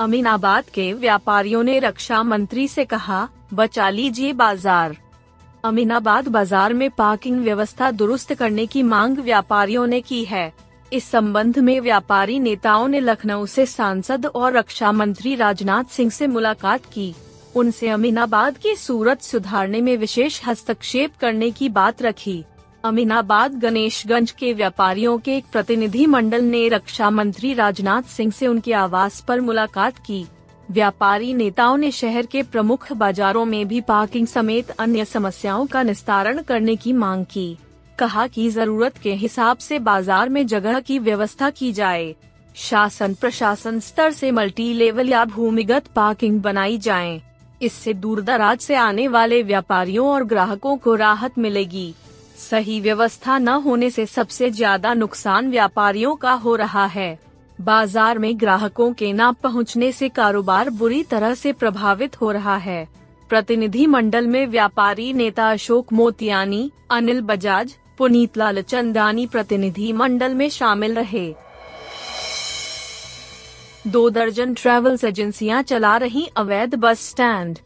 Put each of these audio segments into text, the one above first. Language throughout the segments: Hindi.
अमीनाबाद के व्यापारियों ने रक्षा मंत्री से कहा, बचा लीजिए बाज़ार। अमीनाबाद बाज़ार में पार्किंग व्यवस्था दुरुस्त करने की मांग व्यापारियों ने की है। इस संबंध में व्यापारी नेताओं ने लखनऊ से सांसद और रक्षा मंत्री राजनाथ सिंह से मुलाकात की। उनसे अमीनाबाद की सूरत सुधारने में विशेष हस्तक्षेप करने की बात रखी। अमीनाबाद गणेशगंज के व्यापारियों के एक प्रतिनिधि मंडल ने रक्षा मंत्री राजनाथ सिंह से उनके आवास पर मुलाकात की। व्यापारी नेताओं ने शहर के प्रमुख बाजारों में भी पार्किंग समेत अन्य समस्याओं का निस्तारण करने की मांग की। कहा कि ज़रूरत के हिसाब से बाज़ार में जगह की व्यवस्था की जाए। शासन प्रशासन स्तर से मल्टी लेवल या भूमिगत पार्किंग बनाई जाए। इससे दूर दराज से आने वाले व्यापारियों और ग्राहकों को राहत मिलेगी। सही व्यवस्था न होने से सबसे ज़्यादा नुकसान व्यापारियों का हो रहा है। बाज़ार में ग्राहकों के न पहुँचने से कारोबार बुरी तरह से प्रभावित हो रहा है। प्रतिनिधि मंडल में व्यापारी नेता अशोक मोतियानी, अनिल बजाज पुनीत लाल चंदानी प्रतिनिधि मंडल में शामिल रहे। दो दर्जन ट्रैवल्स एजेंसियाँ चला रही अवैध बस स्टैंड।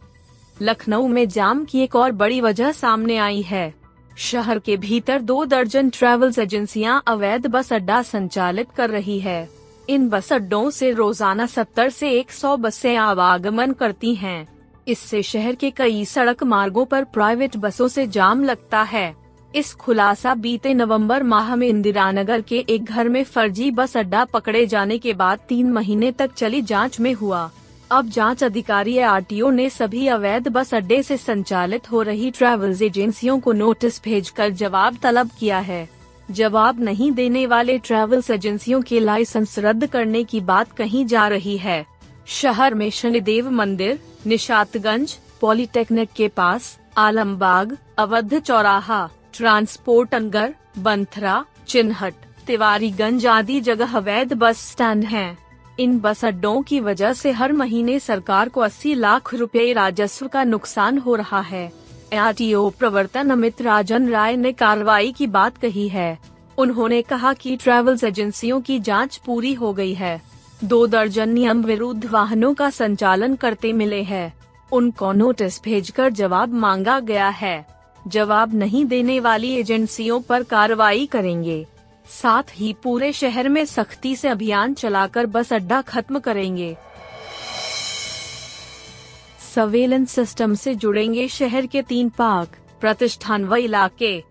लखनऊ में जाम की एक और बड़ी वजह सामने आई है। शहर के भीतर दो दर्जन ट्रैवल्स एजेंसियाँ अवैध बस अड्डा संचालित कर रही है। इन बस अड्डों से रोज़ाना 70 से 100 बसें आवागमन करती हैं। इससे शहर के कई सड़क मार्गों पर प्राइवेट बसों से जाम लगता है। इस खुलासा बीते नवंबर माह में इंदिरा नगर के एक घर में फर्जी बस अड्डा पकड़े जाने के बाद तीन महीने तक चली जाँच में हुआ। अब जाँच अधिकारी आरटीओ ने सभी अवैध बस अड्डे से संचालित हो रही ट्रैवल्स एजेंसियों को नोटिस भेजकर जवाब तलब किया है जवाब नहीं देने वाले ट्रैवल्स एजेंसियों के लाइसेंस रद्द करने की बात कही जा रही है शहर में शनिदेव मंदिर निशातगंज पॉलिटेक्निक के पास, आलमबाग, अवध चौराहा ट्रांसपोर्ट अंगर बंथरा, चिन्हट, तिवारीगंज आदि जगह अवैध बस स्टैंड हैं। इन बस अड्डों की वजह से हर महीने सरकार को 80 लाख रुपए राजस्व का नुकसान हो रहा है। आर प्रवर्तन अमित राजन राय ने कार्रवाई की बात कही है। उन्होंने कहा कि ट्रैवल्स एजेंसियों की जाँच पूरी हो गई है। दो दर्जन नियम विरुद्ध वाहनों का संचालन करते मिले हैं। उनको नोटिस भेजकर जवाब मांगा गया है। जवाब नहीं देने वाली एजेंसियों पर कार्रवाई करेंगे। साथ ही पूरे शहर में सख्ती से अभियान चलाकर बस अड्डा खत्म करेंगे। सर्वेलेंस सिस्टम से जुड़ेंगे शहर के तीन पार्क, प्रतिष्ठान व इलाके।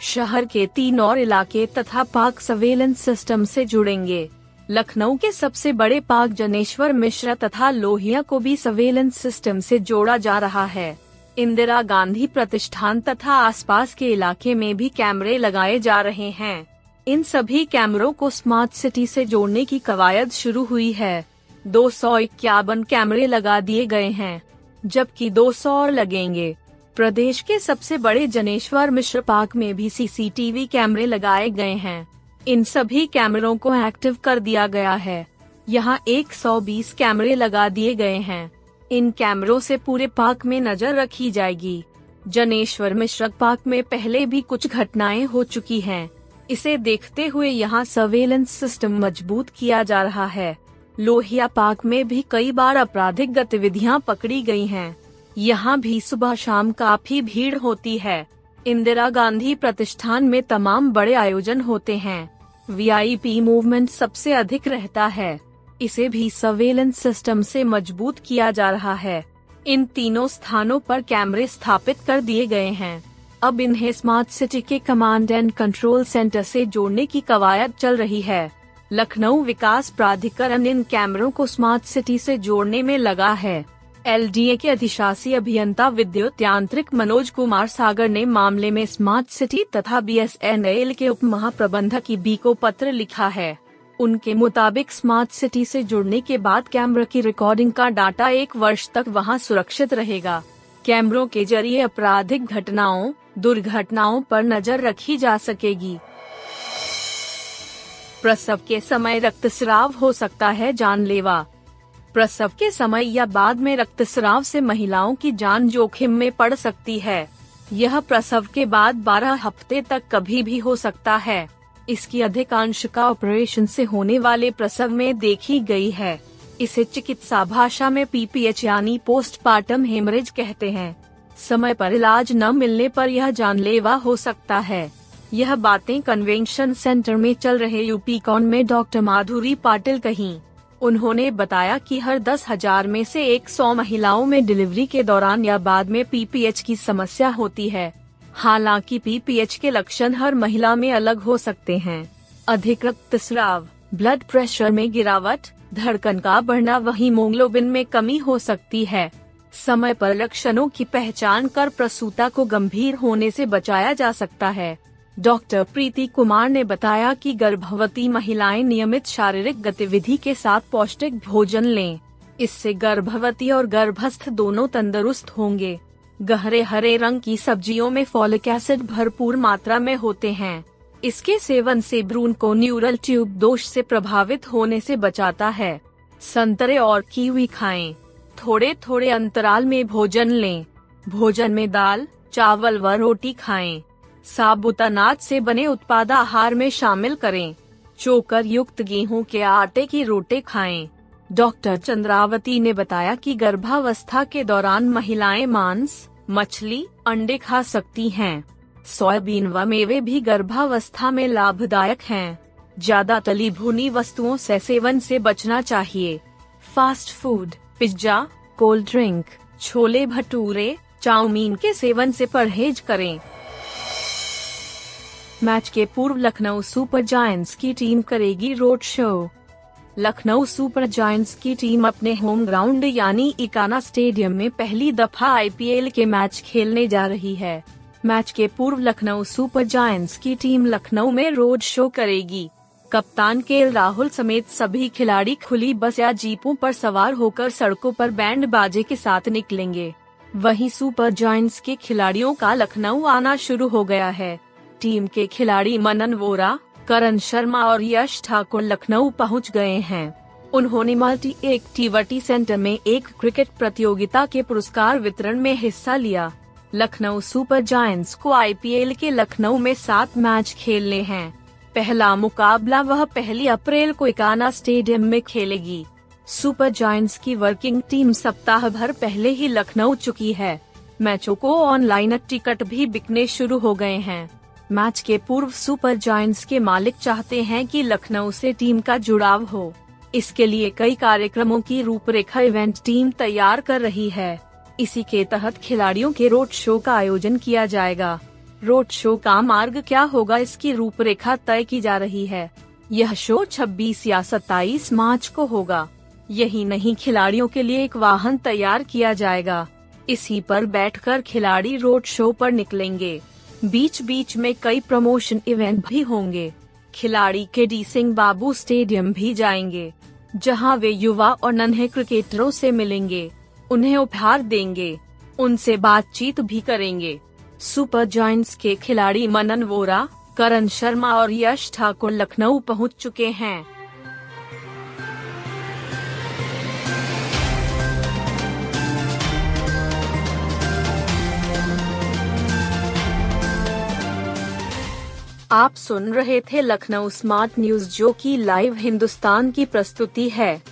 शहर के तीन और इलाके तथा पार्क सर्वेलेंस सिस्टम से जुड़ेंगे। लखनऊ के सबसे बड़े पार्क जनेश्वर मिश्रा तथा लोहिया को भी सर्वेलेंस सिस्टम से जोड़ा जा रहा है। इंदिरा गांधी प्रतिष्ठान तथा आसपास के इलाके में भी कैमरे लगाए जा रहे हैं। इन सभी कैमरों को स्मार्ट सिटी से जोड़ने की कवायद शुरू हुई है। दो सौ इक्यावन कैमरे लगा दिए गए हैं, जबकि 200 और लगेंगे। प्रदेश के सबसे बड़े जनेश्वर मिश्र पार्क में भी सीसीटीवी कैमरे लगाए गए हैं। इन सभी कैमरों को एक्टिव कर दिया गया है। यहाँ 120 कैमरे लगा दिए गए हैं। इन कैमरों से पूरे पार्क में नज़र रखी जाएगी। जनेश्वर मिश्र पार्क में पहले भी कुछ घटनाएँ हो चुकी हैं। इसे देखते हुए यहाँ सर्वेलेंस सिस्टम मज़बूत किया जा रहा है। लोहिया पार्क में भी कई बार आपराधिक गतिविधियाँ पकड़ी गई हैं। यहाँ भी सुबह शाम काफ़ी भीड़ होती है। इंदिरा गांधी प्रतिष्ठान में तमाम बड़े आयोजन होते हैं। वीआईपी मूवमेंट सबसे अधिक रहता है। इसे भी सर्वेलेंस सिस्टम से मज़बूत किया जा रहा है। इन तीनों स्थानों पर कैमरे स्थापित कर दिए गए हैं। अब इन्हें स्मार्ट सिटी के कमांड एंड कंट्रोल सेंटर से जोड़ने की कवायद चल रही है। लखनऊ विकास प्राधिकरण इन कैमरों को स्मार्ट सिटी से जोड़ने में लगा है। एलडीए के अधिशासी अभियंता विद्युत यांत्रिक मनोज कुमार सागर ने मामले में स्मार्ट सिटी तथा बी एस एन एल के उप महाप्रबंधक बी को पत्र लिखा है। उनके मुताबिक स्मार्ट सिटी से जुड़ने के बाद कैमरा की रिकॉर्डिंग का डाटा एक वर्ष तक वहाँ सुरक्षित रहेगा। कैमरों के ज़रिए आपराधिक घटनाओं, दुर्घटनाओं पर नज़र रखी जा सकेगी। प्रसव के समय रक्तस्राव हो सकता है जानलेवा। प्रसव के समय या बाद में रक्तस्राव से महिलाओं की जान जोखिम में पड़ सकती है। यह प्रसव के बाद 12 हफ़्ते तक कभी भी हो सकता है। इसकी अधिकांश का ऑपरेशन से होने वाले प्रसव में देखी गई है। इसे चिकित्सा भाषा में पीपीएच यानी पोस्टमार्टम हेमरेज कहते हैं। समय पर इलाज न मिलने पर यह जानलेवा हो सकता है। यह बातें कन्वेंशन सेंटर में चल रहे यूपी कॉन में डॉक्टर माधुरी पाटिल कही। उन्होंने बताया कि हर दस हज़ार में से एक सौ महिलाओं में डिलीवरी के दौरान या बाद में पीपीएच की समस्या होती है। हालाँकि पीपीएच के लक्षण हर महिला में अलग हो सकते हैं। अधिक रक्तस्राव ब्लड प्रेशर में गिरावट, धड़कन का बढ़ना वही मोग्लोबिन में कमी हो सकती है। समय पर लक्षणों की पहचान कर प्रसूता को गंभीर होने से बचाया जा सकता है। डॉक्टर प्रीति कुमार ने बताया कि गर्भवती महिलाएँ नियमित शारीरिक गतिविधि के साथ पौष्टिक भोजन लें। इससे गर्भवती और गर्भस्थ दोनों तंदुरुस्त होंगे। गहरे हरे रंग की सब्जियों में फॉलिक एसिड भरपूर मात्रा में होते हैं। इसके सेवन से भ्रूण को न्यूरल ट्यूब दोष से प्रभावित होने से बचाता है संतरे और कीवी खाएँ। थोड़े थोड़े अंतराल में भोजन लें भोजन में दाल, चावल व रोटी खाएँ। साबुत अनाज से बने उत्पाद आहार में शामिल करें चोकर युक्त गेहूँ के आटे की रोटे खाएँ। डॉक्टर चंद्रावती ने बताया कि गर्भावस्था के दौरान महिलाएँ मांस, मछली, अंडे खा सकती हैं। सोयाबीन व मेवे भी गर्भावस्था में लाभदायक हैं। ज़्यादा तली भुनी वस्तुओं से सेवन से बचना चाहिए। Fast food, pizza, cold drink, chole bhature, chow mein के सेवन से परहेज करें। मैच के पूर्व लखनऊ सुपर जायंट्स की टीम करेगी road show. Lucknow super giants की टीम अपने होम ग्राउंड यानी इकाना स्टेडियम में पहली दफ़ा आईपीएल के मैच खेलने जा रही है। मैच के पूर्व लखनऊ सुपर जायंट्स की टीम लखनऊ में रोड शो करेगी। कप्तान के राहुल समेत सभी खिलाड़ी खुली बस या जीपों पर सवार होकर सड़कों पर बैंड बाजे के साथ निकलेंगे। वहीं सुपर जायंट्स के खिलाड़ियों का लखनऊ आना शुरू हो गया है। टीम के खिलाड़ी मनन वोरा, करण शर्मा और यश ठाकुर लखनऊ पहुँच गए हैं। उन्होंने मल्टी एक्टिविटी सेंटर में एक क्रिकेट प्रतियोगिता के पुरस्कार वितरण में हिस्सा लिया। लखनऊ सुपर जायंट्स को आईपीएल के लखनऊ में सात मैच खेलने हैं। पहला मुकाबला वह पहली अप्रैल को इकाना स्टेडियम में खेलेगी। सुपर जायंट्स की वर्किंग टीम सप्ताह भर पहले ही लखनऊ चुकी है। मैचों को ऑनलाइन टिकट भी बिकने शुरू हो गए हैं। मैच के पूर्व सुपर जायंट्स के मालिक चाहते हैं कि लखनऊ से टीम का जुड़ाव हो। इसके लिए कई कार्यक्रमों की रूपरेखा इवेंट टीम तैयार कर रही है। इसी के तहत खिलाड़ियों के रोड शो का आयोजन किया जाएगा। रोड शो का मार्ग क्या होगा इसकी रूपरेखा तय की जा रही है। यह शो 26 या 27 मार्च को होगा। यही नहीं, खिलाड़ियों के लिए एक वाहन तैयार किया जाएगा। इसी पर बैठकर खिलाड़ी रोड शो पर निकलेंगे। बीच बीच में कई प्रमोशन इवेंट भी होंगे। खिलाड़ी के डी सिंह बाबू स्टेडियम भी जाएँगे, जहाँ वे युवा और नन्हे क्रिकेटरों से मिलेंगे। उन्हें उपहार देंगे। उनसे बातचीत भी करेंगे। सुपर जॉइंट्स के खिलाड़ी मनन वोरा, करण शर्मा और यश ठाकुर लखनऊ पहुँच चुके हैं। आप सुन रहे थे लखनऊ स्मार्ट न्यूज़, जो की लाइव हिंदुस्तान की प्रस्तुति है।